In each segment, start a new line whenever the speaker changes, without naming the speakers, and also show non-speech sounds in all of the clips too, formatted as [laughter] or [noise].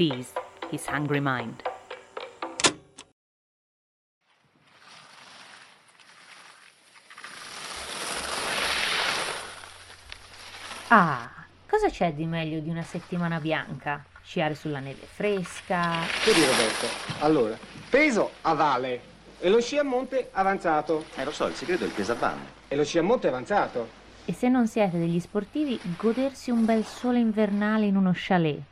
tease his hungry mind. Ah, cosa c'è di meglio di una settimana bianca? Sciare sulla neve fresca.
Vedi Roberto, allora, peso a vale e lo sci a monte avanzato.
Eh, lo so, il segreto è il peso a valle.
E lo sci a monte avanzato.
E se non siete degli sportivi, godersi un bel sole invernale in uno chalet.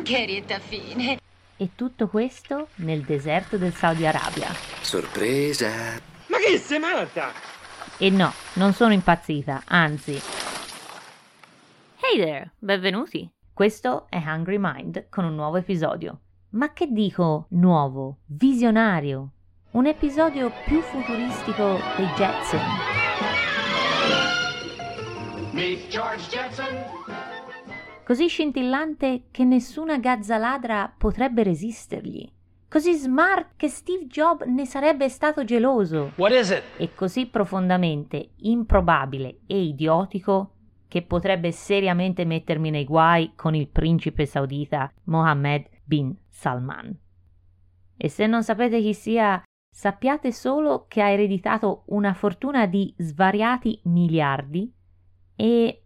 Mmm, che rietta fine.
E tutto questo nel deserto del Saudi Arabia.
Sorpresa!
Ma che sei matta?
E no, non sono impazzita, anzi. Hey there, benvenuti. Questo è Hungry Mind con un nuovo episodio. Ma che dico nuovo, visionario? Un episodio più futuristico dei Jetson.
Meet George Jetson.
Così scintillante che nessuna gazza ladra potrebbe resistergli. Così smart che Steve Jobs ne sarebbe stato geloso. E così profondamente improbabile e idiotico che potrebbe seriamente mettermi nei guai con il principe saudita Mohammed bin Salman. E se non sapete chi sia, sappiate solo che ha ereditato una fortuna di svariati miliardi e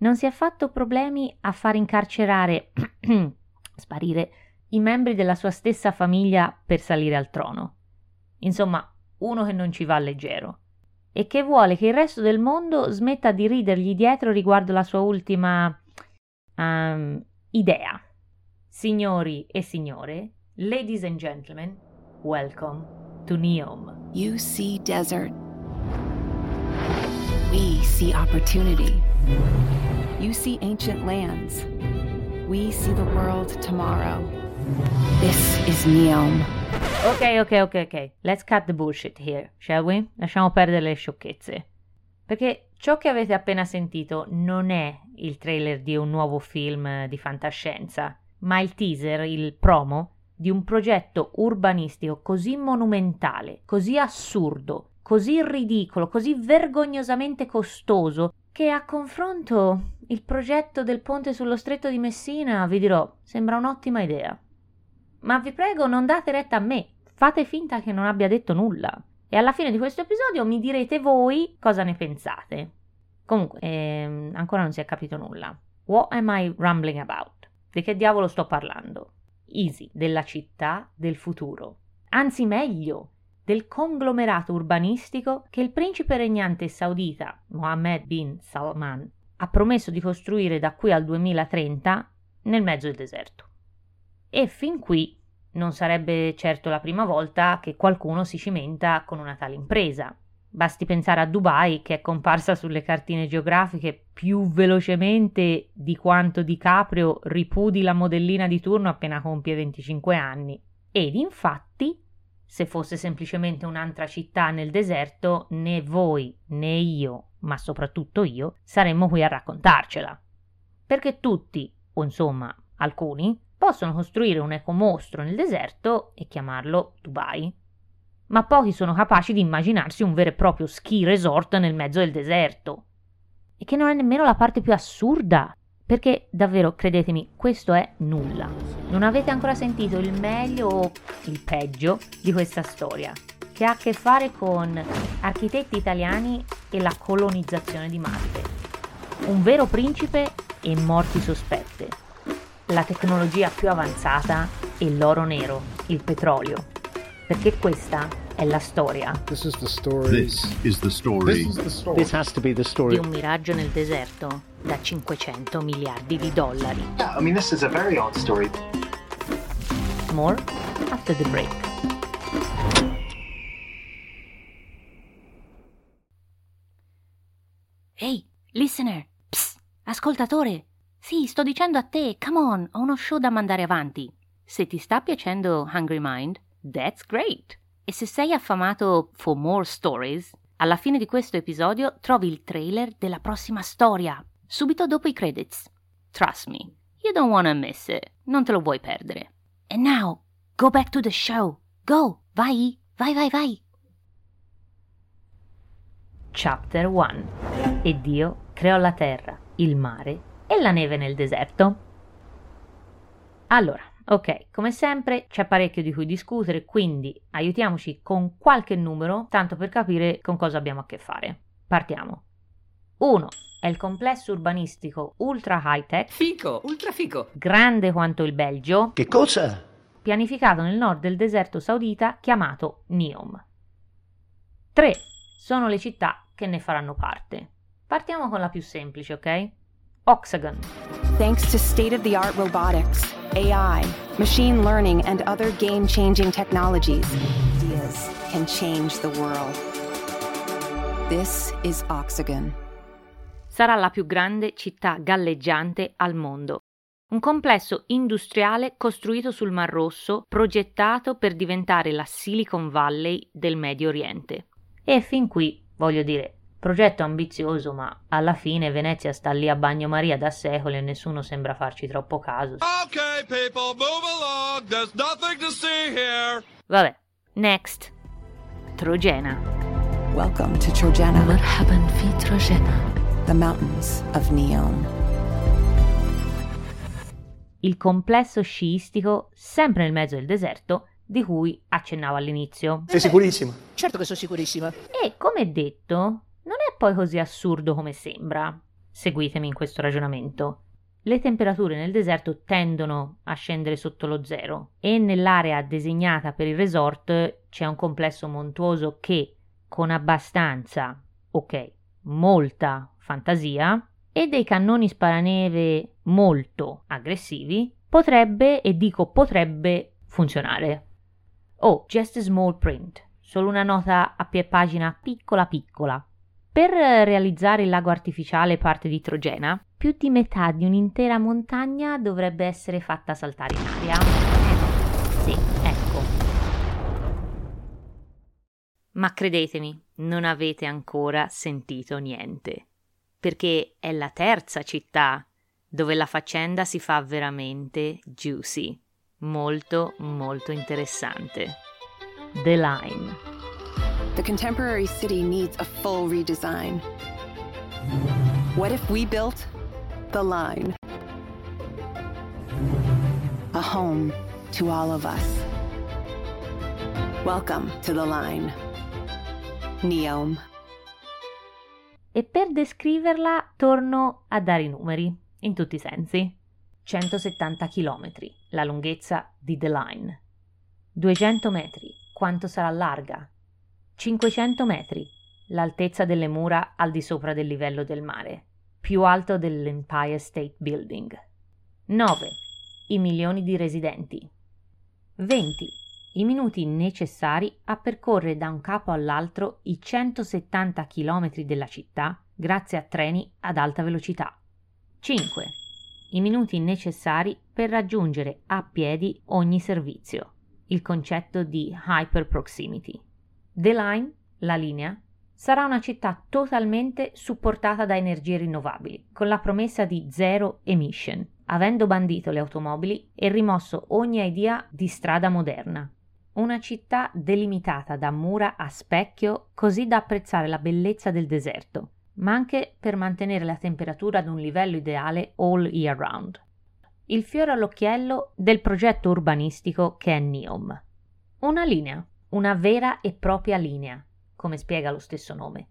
non si è fatto problemi a far incarcerare, [clears throat] sparire, i membri della sua stessa famiglia per salire al trono. Insomma, uno che non ci va leggero e che vuole che il resto del mondo smetta di ridergli dietro riguardo la sua ultima um, idea. Signori e signore, ladies and gentlemen, welcome to Neom.
You see desert. We see opportunity. You see ancient lands. We see the world tomorrow. This is Neom.
Ok, ok, ok, ok. Let's cut the bullshit here, shall we? Lasciamo perdere le sciocchezze. Perché ciò che avete appena sentito non è il trailer di un nuovo film di fantascienza, ma il teaser, il promo di un progetto urbanistico così monumentale, così assurdo, così ridicolo, così vergognosamente costoso, che a confronto il progetto del ponte sullo stretto di Messina, vi dirò, sembra un'ottima idea. Ma vi prego, non date retta a me, fate finta che non abbia detto nulla. E alla fine di questo episodio mi direte voi cosa ne pensate. Comunque, ehm, ancora non si è capito nulla. What am I rambling about? Di che diavolo sto parlando? Easy, della città del futuro. Anzi, meglio, del conglomerato urbanistico che il principe regnante saudita Mohammed bin Salman ha promesso di costruire da qui al 2030 nel mezzo del deserto. E fin qui non sarebbe certo la prima volta che qualcuno si cimenta con una tale impresa. Basti pensare a Dubai, che è comparsa sulle cartine geografiche più velocemente di quanto DiCaprio ripudi la modellina di turno appena compie 25 anni. Ed infatti, se fosse semplicemente un'altra città nel deserto, né voi né io, ma soprattutto io, saremmo qui a raccontarcela. Perché tutti, o insomma alcuni, possono costruire un ecomostro nel deserto e chiamarlo Dubai. Ma pochi sono capaci di immaginarsi un vero e proprio ski resort nel mezzo del deserto. E che non è nemmeno la parte più assurda, perché davvero, credetemi, questo è nulla. Non avete ancora sentito il meglio o il peggio di questa storia, che ha a che fare con architetti italiani e la colonizzazione di Marte. Un vero principe e morti sospette la tecnologia più avanzata e l'oro nero, il petrolio. Perché questa è la storia
This is the story.
This is the story.
This is the story.
This has to be the
di
story.
un miraggio nel deserto da 500 miliardi di dollari.
Yeah, I mean, this is a very odd story.
More after the break. Ehi, listener! Psst, ascoltatore! Sì, sto dicendo a te, come on, ho uno show da mandare avanti. Se ti sta piacendo Hungry Mind, that's great! E se sei affamato for more stories, alla fine di questo episodio trovi il trailer della prossima storia, subito dopo i credits. Trust me, you don't wanna miss it, non te lo vuoi perdere. And now, go back to the show. Go, vai, vai, vai, vai. Chapter 1 E Dio creò la terra, il mare e la neve nel deserto. Allora, Ok, come sempre c'è parecchio di cui discutere, quindi aiutiamoci con qualche numero, tanto per capire con cosa abbiamo a che fare. Partiamo. 1. È il complesso urbanistico ultra high tech,
Fico, ultra fico.
grande quanto il Belgio,
Che cosa?
pianificato nel nord del deserto saudita chiamato Neom. 3. Sono le città che ne faranno parte. Partiamo con la più semplice, ok? Oxagon.
Thanks to state of the art robotics, AI, machine learning, and other game changing technologies, ideas can change the world. This is Oxygen.
Sarà la più grande città galleggiante al mondo. Un complesso industriale costruito sul Mar Rosso, progettato per diventare la Silicon Valley del Medio Oriente. E fin qui, voglio dire, progetto ambizioso, ma alla fine Venezia sta lì a bagnomaria da secoli e nessuno sembra farci troppo caso.
Okay, people, move along. There's nothing to see here.
Vabbè, next. Trojena.
Welcome to Trojana,
Marhaban fi Trojena.
The mountains of Neom.
il complesso sciistico sempre nel mezzo del deserto di cui accennavo all'inizio.
Sei sicurissima?
Certo che sono sicurissima.
E come detto, non è poi così assurdo come sembra. Seguitemi in questo ragionamento. Le temperature nel deserto tendono a scendere sotto lo zero e nell'area designata per il resort c'è un complesso montuoso che, con abbastanza, ok, molta fantasia e dei cannoni sparaneve molto aggressivi, potrebbe, e dico potrebbe, funzionare. Oh, just a small print, solo una nota a pie pagina piccola piccola. Per realizzare il lago artificiale parte di Trojena, più di metà di un'intera montagna dovrebbe essere fatta saltare in aria. Eh, sì, ecco. Ma credetemi, non avete ancora sentito niente, perché è la terza città dove la faccenda si fa veramente juicy, molto molto interessante. The Line.
The contemporary city needs a full redesign. What if we built the line? A home to all of us. Welcome to the line. Neom.
E per descriverla torno a dare i numeri, in tutti i sensi. 170 km, la lunghezza di The Line. 200 metri, quanto sarà larga? 500 metri, l'altezza delle mura al di sopra del livello del mare, più alto dell'Empire State Building. 9. I milioni di residenti. 20. I minuti necessari a percorrere da un capo all'altro i 170 km della città grazie a treni ad alta velocità. 5. I minuti necessari per raggiungere a piedi ogni servizio. Il concetto di hyper proximity. The Line, la linea, sarà una città totalmente supportata da energie rinnovabili, con la promessa di zero emission, avendo bandito le automobili e rimosso ogni idea di strada moderna. Una città delimitata da mura a specchio così da apprezzare la bellezza del deserto, ma anche per mantenere la temperatura ad un livello ideale all year round. Il fiore all'occhiello del progetto urbanistico che è Neom. Una linea, una vera e propria linea, come spiega lo stesso nome,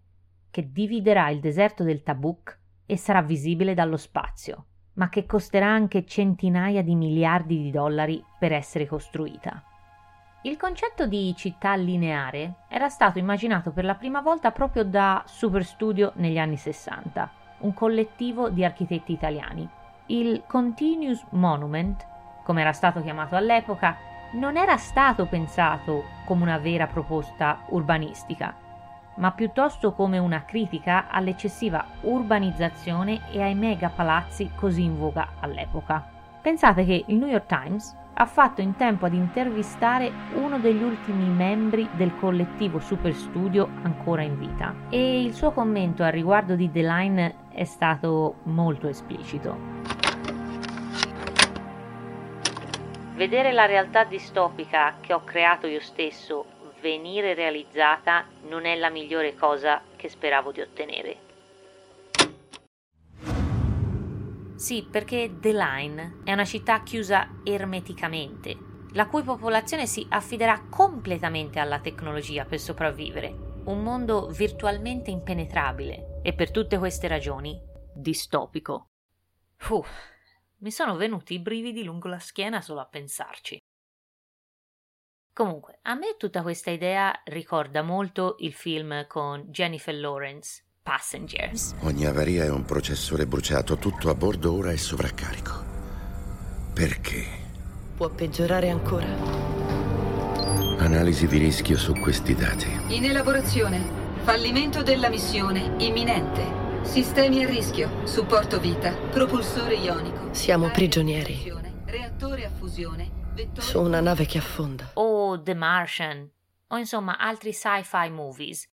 che dividerà il deserto del Tabuk e sarà visibile dallo spazio, ma che costerà anche centinaia di miliardi di dollari per essere costruita. Il concetto di città lineare era stato immaginato per la prima volta proprio da Superstudio negli anni 60, un collettivo di architetti italiani. Il Continuous Monument, come era stato chiamato all'epoca, non era stato pensato come una vera proposta urbanistica, ma piuttosto come una critica all'eccessiva urbanizzazione e ai mega palazzi così in voga all'epoca. Pensate che il New York Times ha fatto in tempo ad intervistare uno degli ultimi membri del collettivo Super Studio ancora in vita e il suo commento al riguardo di The Line è stato molto esplicito. Vedere la realtà distopica che ho creato io stesso venire realizzata non è la migliore cosa che speravo di ottenere. Sì, perché The Line è una città chiusa ermeticamente, la cui popolazione si affiderà completamente alla tecnologia per sopravvivere. Un mondo virtualmente impenetrabile e per tutte queste ragioni distopico. Fuh, mi sono venuti i brividi lungo la schiena solo a pensarci. Comunque, a me tutta questa idea ricorda molto il film con Jennifer Lawrence, Passengers.
Ogni avaria è un processore bruciato, tutto a bordo ora è sovraccarico. Perché?
Può peggiorare ancora.
Analisi di rischio su questi dati.
In elaborazione. Fallimento della missione imminente. Sistemi a rischio, supporto vita, propulsore ionico.
Siamo prigionieri.
Reattore a fusione,
su una nave che affonda.
O The Martian, o insomma altri sci-fi movies,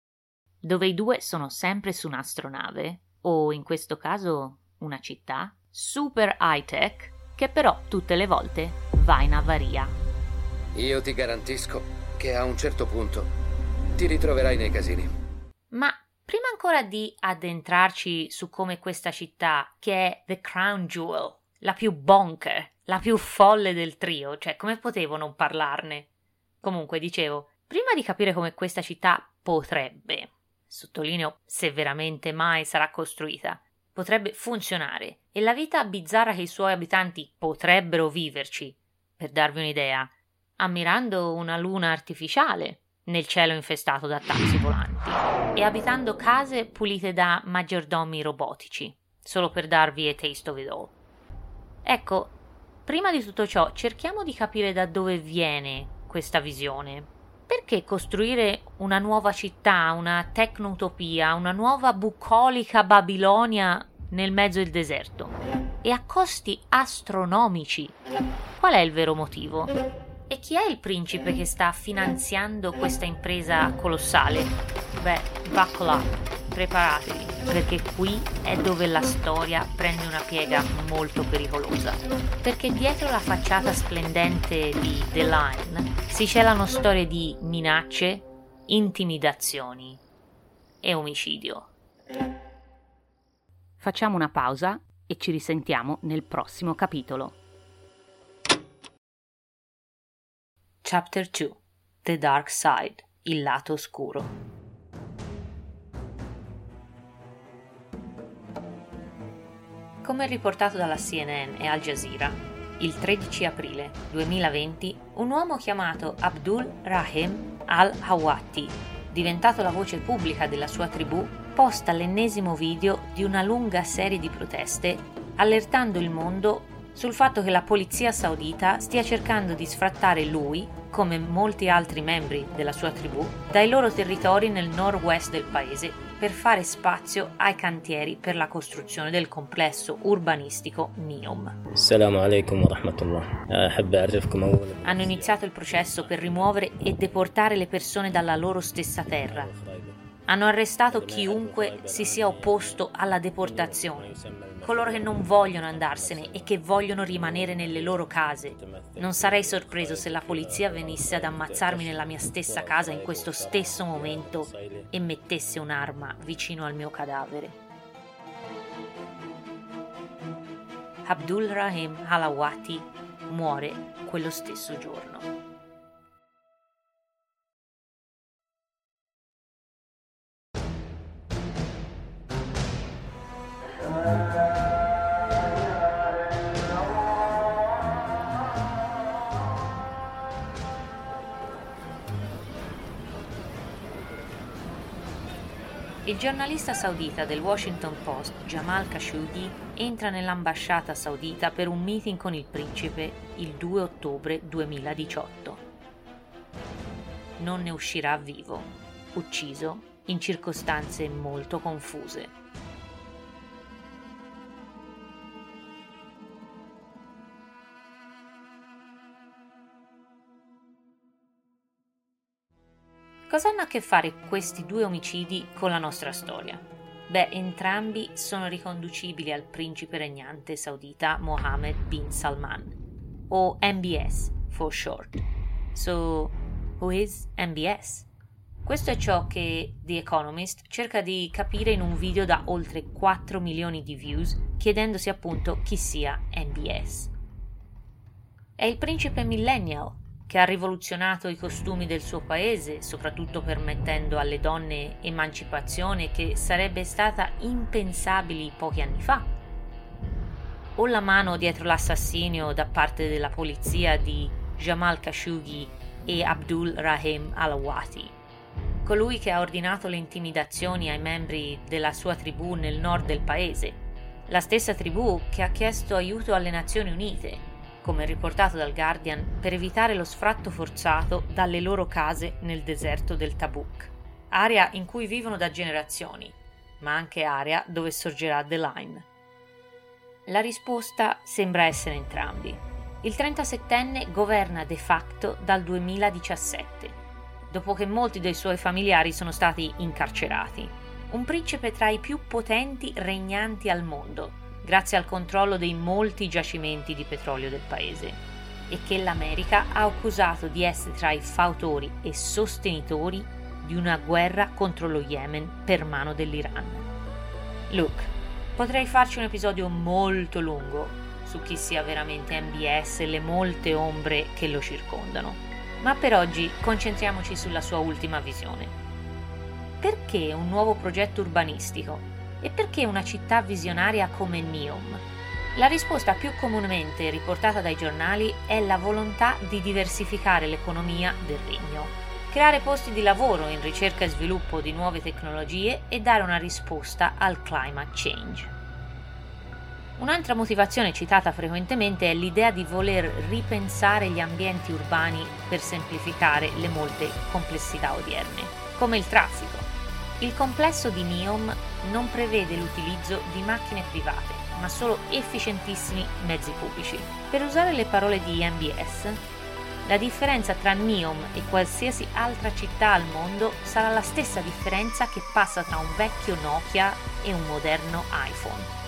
dove i due sono sempre su un'astronave, o in questo caso una città, super high-tech, che però tutte le volte va in avaria.
Io ti garantisco che a un certo punto ti ritroverai nei casini.
Ma prima ancora di addentrarci su come questa città, che è The Crown Jewel, la più bonker, la più folle del trio, cioè come potevo non parlarne? Comunque, dicevo, prima di capire come questa città potrebbe, sottolineo se veramente mai sarà costruita, potrebbe funzionare e la vita bizzarra che i suoi abitanti potrebbero viverci, per darvi un'idea, ammirando una luna artificiale nel cielo infestato da taxi volanti e abitando case pulite da maggiordomi robotici, solo per darvi a taste of it all. Ecco, prima di tutto ciò cerchiamo di capire da dove viene questa visione. Perché costruire una nuova città, una tecnotopia, una nuova bucolica Babilonia nel mezzo del deserto? E a costi astronomici? Qual è il vero motivo? E chi è il principe che sta finanziando questa impresa colossale? Beh, buckle up, preparatevi, perché qui è dove la storia prende una piega molto pericolosa. Perché dietro la facciata splendente di The Line si celano storie di minacce, intimidazioni e omicidio. Facciamo una pausa e ci risentiamo nel prossimo capitolo. Chapter 2 The Dark Side, il lato oscuro. Come riportato dalla CNN e Al Jazeera, il 13 aprile 2020 un uomo chiamato Abdul Rahim al-Hawati, diventato la voce pubblica della sua tribù, posta l'ennesimo video di una lunga serie di proteste allertando il mondo sul fatto che la polizia saudita stia cercando di sfrattare lui, come molti altri membri della sua tribù, dai loro territori nel nord-west del paese per fare spazio ai cantieri per la costruzione del complesso urbanistico NEOM. Hanno iniziato il processo per rimuovere e deportare le persone dalla loro stessa terra. Hanno arrestato chiunque si sia opposto alla deportazione coloro che non vogliono andarsene e che vogliono rimanere nelle loro case. Non sarei sorpreso se la polizia venisse ad ammazzarmi nella mia stessa casa in questo stesso momento e mettesse un'arma vicino al mio cadavere. Abdul Rahim Halawati muore quello stesso giorno. Giornalista saudita del Washington Post, Jamal Khashoggi, entra nell'ambasciata saudita per un meeting con il principe il 2 ottobre 2018. Non ne uscirà vivo, ucciso in circostanze molto confuse. Cosa hanno a che fare questi due omicidi con la nostra storia? Beh, entrambi sono riconducibili al principe regnante saudita Mohammed bin Salman, o MBS for short. So, who is MBS? Questo è ciò che The Economist cerca di capire in un video da oltre 4 milioni di views chiedendosi appunto chi sia MBS. È il principe millennial che ha rivoluzionato i costumi del suo paese, soprattutto permettendo alle donne emancipazione che sarebbe stata impensabile pochi anni fa. O la mano dietro l'assassinio da parte della polizia di Jamal Khashoggi e Abdul Rahim Alawati, colui che ha ordinato le intimidazioni ai membri della sua tribù nel nord del paese, la stessa tribù che ha chiesto aiuto alle Nazioni Unite come riportato dal Guardian, per evitare lo sfratto forzato dalle loro case nel deserto del Tabuk, area in cui vivono da generazioni, ma anche area dove sorgerà The Line. La risposta sembra essere entrambi. Il 37enne governa de facto dal 2017, dopo che molti dei suoi familiari sono stati incarcerati. Un principe tra i più potenti regnanti al mondo, grazie al controllo dei molti giacimenti di petrolio del paese e che l'America ha accusato di essere tra i fautori e sostenitori di una guerra contro lo Yemen per mano dell'Iran. Luke, potrei farci un episodio molto lungo su chi sia veramente MBS e le molte ombre che lo circondano, ma per oggi concentriamoci sulla sua ultima visione. Perché un nuovo progetto urbanistico e perché una città visionaria come Neom? La risposta più comunemente riportata dai giornali è la volontà di diversificare l'economia del regno, creare posti di lavoro in ricerca e sviluppo di nuove tecnologie e dare una risposta al climate change. Un'altra motivazione citata frequentemente è l'idea di voler ripensare gli ambienti urbani per semplificare le molte complessità odierne, come il traffico, il complesso di NEOM non prevede l'utilizzo di macchine private, ma solo efficientissimi mezzi pubblici. Per usare le parole di MBS, la differenza tra NEOM e qualsiasi altra città al mondo sarà la stessa differenza che passa tra un vecchio Nokia e un moderno iPhone.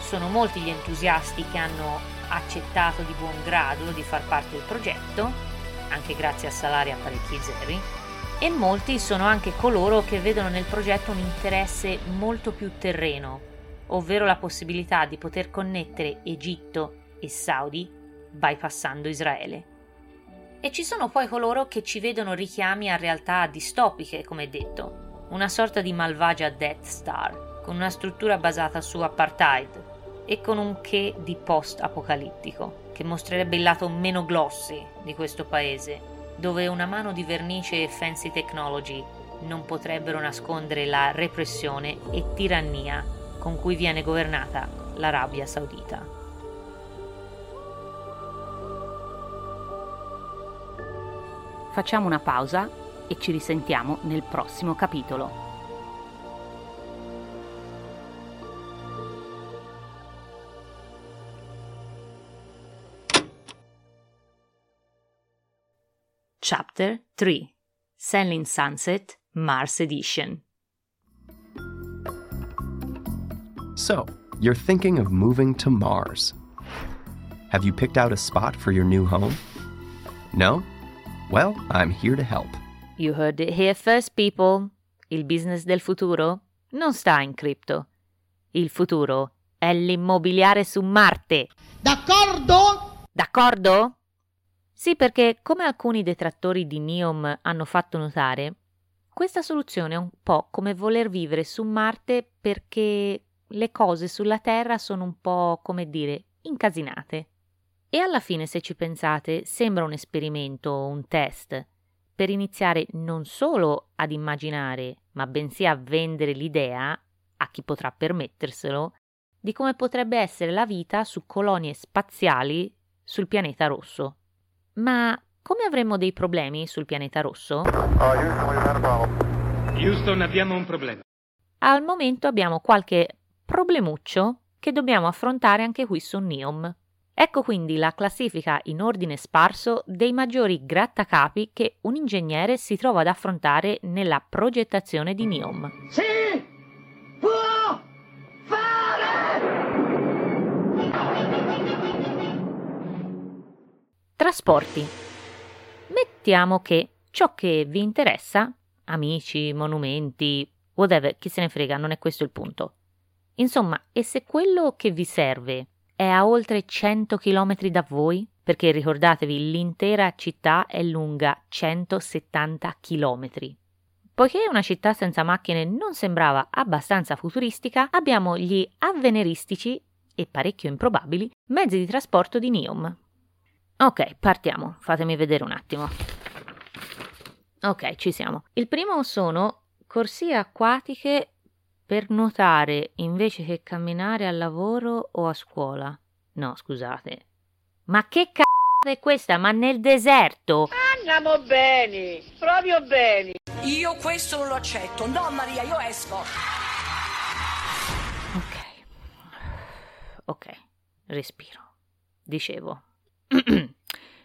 Sono molti gli entusiasti che hanno accettato di buon grado di far parte del progetto, anche grazie a salari a parecchi zeri, e molti sono anche coloro che vedono nel progetto un interesse molto più terreno, ovvero la possibilità di poter connettere Egitto e Saudi bypassando Israele. E ci sono poi coloro che ci vedono richiami a realtà distopiche, come detto, una sorta di malvagia Death Star, con una struttura basata su apartheid e con un che di post-apocalittico, che mostrerebbe il lato meno glossy di questo paese dove una mano di vernice e fancy technology non potrebbero nascondere la repressione e tirannia con cui viene governata l'Arabia Saudita.
Facciamo una pausa e ci risentiamo nel prossimo capitolo.
Chapter 3 Selling Sunset Mars Edition.
So, you're thinking of moving to Mars. Have you picked out a spot for your new home? No? Well, I'm here to help.
You heard it here first, people. Il business del futuro non sta in cripto. Il futuro è l'immobiliare su Marte.
D'accordo?
D'accordo? Sì, perché come alcuni detrattori di NEOM hanno fatto notare, questa soluzione è un po' come voler vivere su Marte perché le cose sulla Terra sono un po', come dire, incasinate. E alla fine, se ci pensate, sembra un esperimento, un test, per iniziare non solo ad immaginare, ma bensì a vendere l'idea, a chi potrà permetterselo, di come potrebbe essere la vita su colonie spaziali sul pianeta rosso. Ma come avremmo dei problemi sul pianeta rosso?
Houston, abbiamo un problema.
Al momento abbiamo qualche problemuccio che dobbiamo affrontare anche qui su NEOM. Ecco quindi la classifica in ordine sparso dei maggiori grattacapi che un ingegnere si trova ad affrontare nella progettazione di NEOM.
Sì!
Trasporti. Mettiamo che ciò che vi interessa, amici, monumenti, whatever, chi se ne frega, non è questo il punto, Insomma, e se quello che vi serve è a oltre 100 km da voi? Perché ricordatevi, l'intera città è lunga 170 km. Poiché una città senza macchine non sembrava abbastanza futuristica, abbiamo gli avveniristici e parecchio improbabili mezzi di trasporto di Neom. Ok, partiamo, fatemi vedere un attimo. Ok, ci siamo. Il primo sono corsie acquatiche per nuotare invece che camminare al lavoro o a scuola. No, scusate. Ma che c***o è questa? Ma nel deserto?
Andiamo bene, proprio bene.
Io questo non lo accetto. No, Maria, io esco.
Ok. Ok, respiro. Dicevo. [clears throat]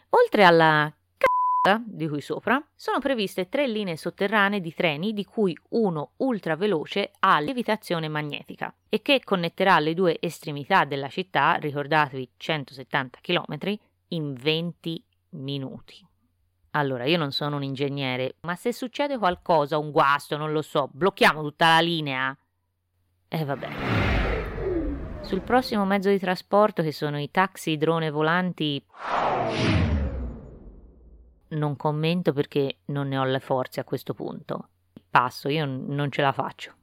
Oltre alla di cui sopra, sono previste tre linee sotterranee di treni di cui uno ultraveloce a levitazione magnetica e che connetterà le due estremità della città, ricordatevi 170 km, in 20 minuti. Allora, io non sono un ingegnere, ma se succede qualcosa, un guasto, non lo so, blocchiamo tutta la linea? E eh, vabbè. Sul prossimo mezzo di trasporto, che sono i taxi drone volanti non commento perché non ne ho le forze a questo punto. Passo, io non ce la faccio.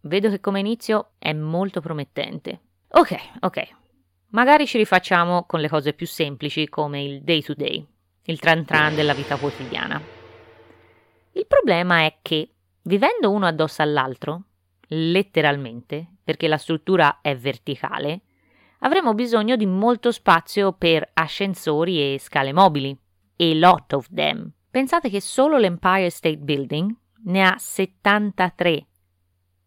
Vedo che come inizio è molto promettente. Ok, ok. Magari ci rifacciamo con le cose più semplici come il day to day, il tran tran della vita quotidiana. Il problema è che, vivendo uno addosso all'altro, letteralmente, perché la struttura è verticale, avremo bisogno di molto spazio per ascensori e scale mobili a lot of them. Pensate che solo l'Empire State Building ne ha 73.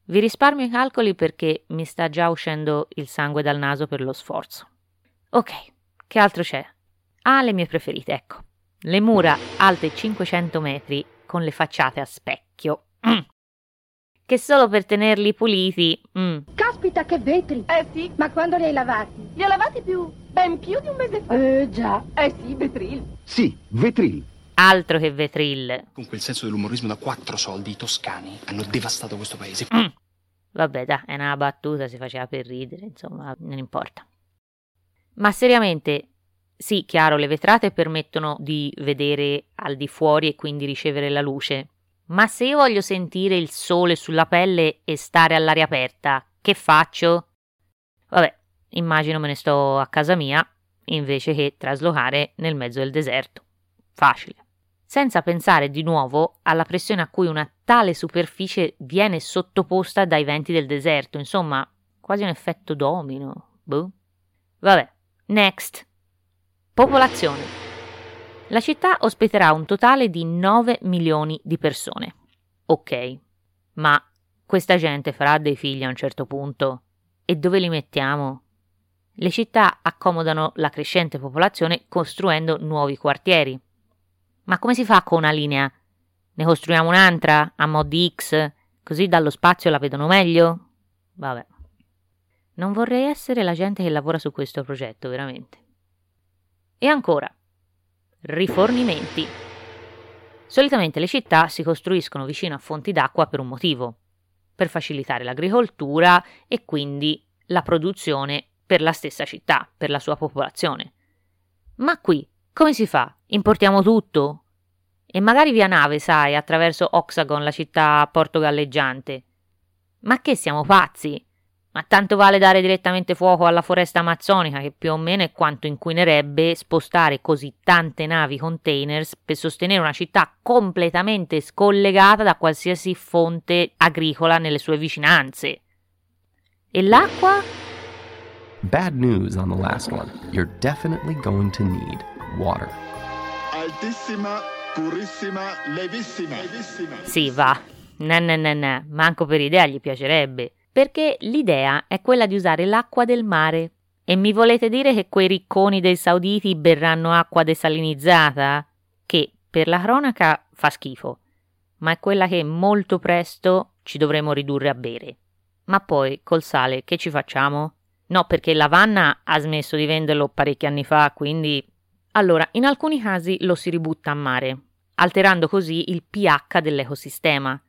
Vi risparmio i calcoli perché mi sta già uscendo il sangue dal naso per lo sforzo. Ok, che altro c'è? Ah, le mie preferite, ecco. Le mura alte 500 metri con le facciate a specchio. [clears throat] Che solo per tenerli puliti. Mm.
Caspita, che vetri!
Eh sì.
Ma quando li hai lavati?
Li ho lavati più, ben più di un mese fa.
Eh già.
Eh sì, vetril.
Sì, vetril.
Altro che vetril.
Con quel senso dell'umorismo da quattro soldi, i toscani hanno devastato questo paese.
Mm. Vabbè, dai, è una battuta, si faceva per ridere, insomma, non importa. Ma seriamente, sì, chiaro, le vetrate permettono di vedere al di fuori e quindi ricevere la luce. Ma se io voglio sentire il sole sulla pelle e stare all'aria aperta, che faccio? Vabbè, immagino me ne sto a casa mia invece che traslocare nel mezzo del deserto. Facile. Senza pensare di nuovo alla pressione a cui una tale superficie viene sottoposta dai venti del deserto, insomma, quasi un effetto domino. Boh. Vabbè, next. Popolazione. La città ospiterà un totale di 9 milioni di persone. Ok, ma questa gente farà dei figli a un certo punto. E dove li mettiamo? Le città accomodano la crescente popolazione costruendo nuovi quartieri. Ma come si fa con una linea? Ne costruiamo un'altra a mod X, così dallo spazio la vedono meglio? Vabbè. Non vorrei essere la gente che lavora su questo progetto, veramente. E ancora, rifornimenti. Solitamente le città si costruiscono vicino a fonti d'acqua per un motivo, per facilitare l'agricoltura e quindi la produzione per la stessa città, per la sua popolazione. Ma qui come si fa? Importiamo tutto? E magari via nave, sai, attraverso Oxagon, la città portogalleggiante. Ma che siamo pazzi? Ma tanto vale dare direttamente fuoco alla foresta amazzonica, che più o meno è quanto inquinerebbe spostare così tante navi containers per sostenere una città completamente scollegata da qualsiasi fonte agricola nelle sue vicinanze. E l'acqua?
Bad news on the last one. You're definitely going to need water.
Altissima, purissima, levissima. levissima.
Sì, va. No, no, no, no. Manco per idea gli piacerebbe perché l'idea è quella di usare l'acqua del mare. E mi volete dire che quei ricconi dei sauditi berranno acqua desalinizzata? Che, per la cronaca, fa schifo, ma è quella che molto presto ci dovremo ridurre a bere. Ma poi, col sale, che ci facciamo? No, perché la Vanna ha smesso di venderlo parecchi anni fa, quindi... Allora, in alcuni casi lo si ributta a mare, alterando così il pH dell'ecosistema.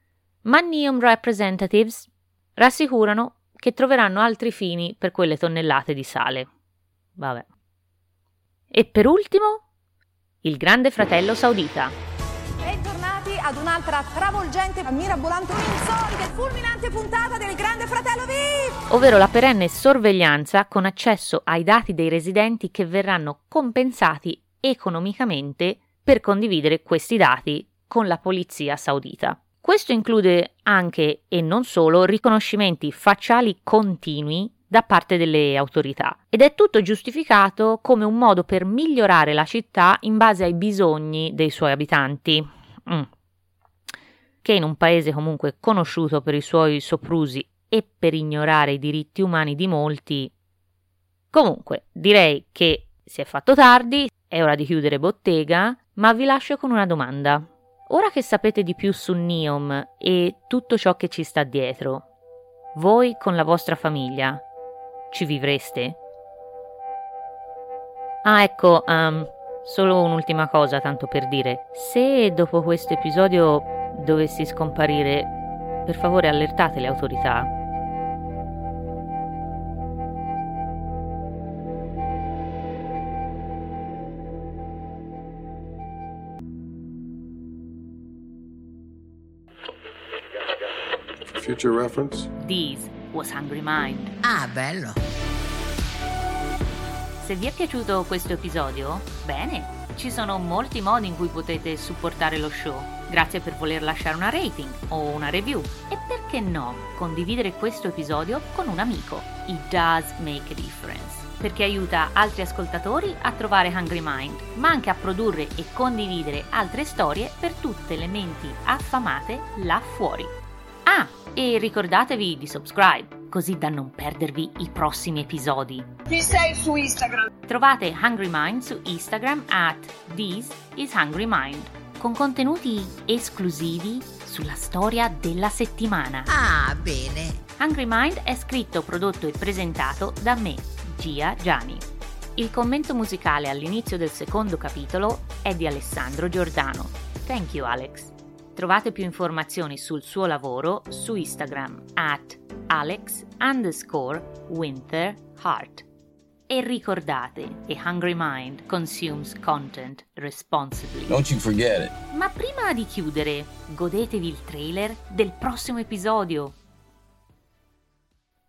Ma Neom Representatives rassicurano
che troveranno altri fini per quelle tonnellate di sale. Vabbè. E per ultimo, il grande fratello saudita.
Bentornati ad un'altra travolgente, mirabolante, insolita e fulminante puntata del Grande Fratello VIP!
ovvero la perenne sorveglianza con accesso ai dati dei residenti che verranno compensati economicamente per condividere questi dati con la polizia saudita. Questo include anche e non solo riconoscimenti facciali continui da parte delle autorità ed è tutto giustificato come un modo per migliorare la città in base ai bisogni dei suoi abitanti. Mm. Che in un paese comunque conosciuto per i suoi soprusi e per ignorare i diritti umani di molti. Comunque, direi che si è fatto tardi, è ora di chiudere bottega, ma vi lascio con una domanda. Ora che sapete di più su Neom e tutto ciò che ci sta dietro, voi con la vostra famiglia ci vivreste? Ah, ecco, um, solo un'ultima cosa, tanto per dire. Se dopo questo episodio dovessi scomparire, per favore allertate le autorità.
Future reference,
This was Hungry Mind.
Ah, bello.
Se vi è piaciuto questo episodio, bene, ci sono molti modi in cui potete supportare lo show. Grazie per voler lasciare una rating o una review. E perché no, condividere questo episodio con un amico. It does make a difference. Perché aiuta altri ascoltatori a trovare Hungry Mind, ma anche a produrre e condividere altre storie per tutte le menti affamate là fuori. Ah, e ricordatevi di subscribe, così da non perdervi i prossimi episodi.
Chi sei su Instagram?
Trovate Hungry Mind su Instagram at This is Hungry Mind, con contenuti esclusivi sulla storia della settimana.
Ah, bene.
Hungry Mind è scritto, prodotto e presentato da me, Gia Gianni. Il commento musicale all'inizio del secondo capitolo è di Alessandro Giordano. Thank you Alex. Trovate più informazioni sul suo lavoro su Instagram at alex underscore winter heart. E ricordate che Hungry Mind consumes content responsibly.
Don't you forget it.
Ma prima di chiudere, godetevi il trailer del prossimo episodio.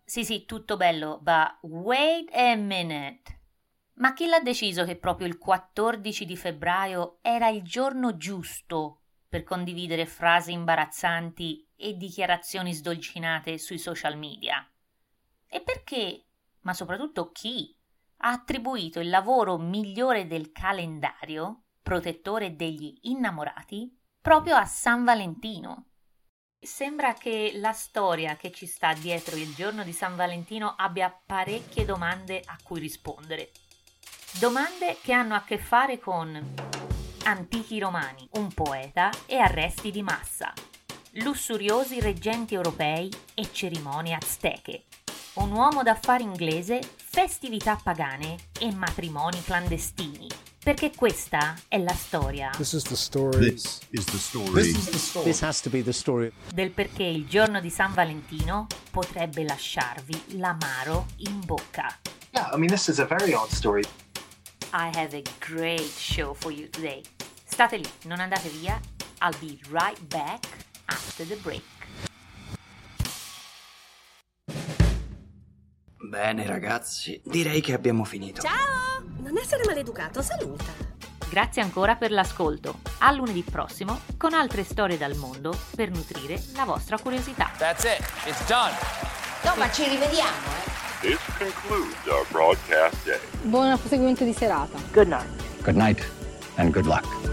Sì, sì, tutto bello, ma wait a minute. Ma chi l'ha deciso che proprio il 14 di febbraio era il giorno giusto per condividere frasi imbarazzanti e dichiarazioni sdolcinate sui social media? E perché, ma soprattutto chi, ha attribuito il lavoro migliore del calendario, protettore degli innamorati, proprio a San Valentino? Sembra che la storia che ci sta dietro il giorno di San Valentino abbia parecchie domande a cui rispondere. Domande che hanno a che fare con antichi romani, un poeta e arresti di massa, lussuriosi reggenti europei e cerimonie azteche, un uomo d'affari inglese, festività pagane e matrimoni clandestini. Perché questa è la storia
This is the story.
This is the story.
This is the story. This has to be the story.
del perché il giorno di San Valentino potrebbe lasciarvi l'amaro in bocca.
Yeah, I mean, this is a very odd story.
I have a great show for you today. State lì, non andate via. I'll be right back after the break.
Bene ragazzi, direi che abbiamo finito.
Ciao! Non essere maleducato, saluta.
Grazie ancora per l'ascolto. A lunedì prossimo con altre storie dal mondo per nutrire la vostra curiosità.
That's it. It's done.
No, ma ci rivediamo, eh.
This concludes our broadcast day.
Buon proseguimento di serata.
Good night and good luck.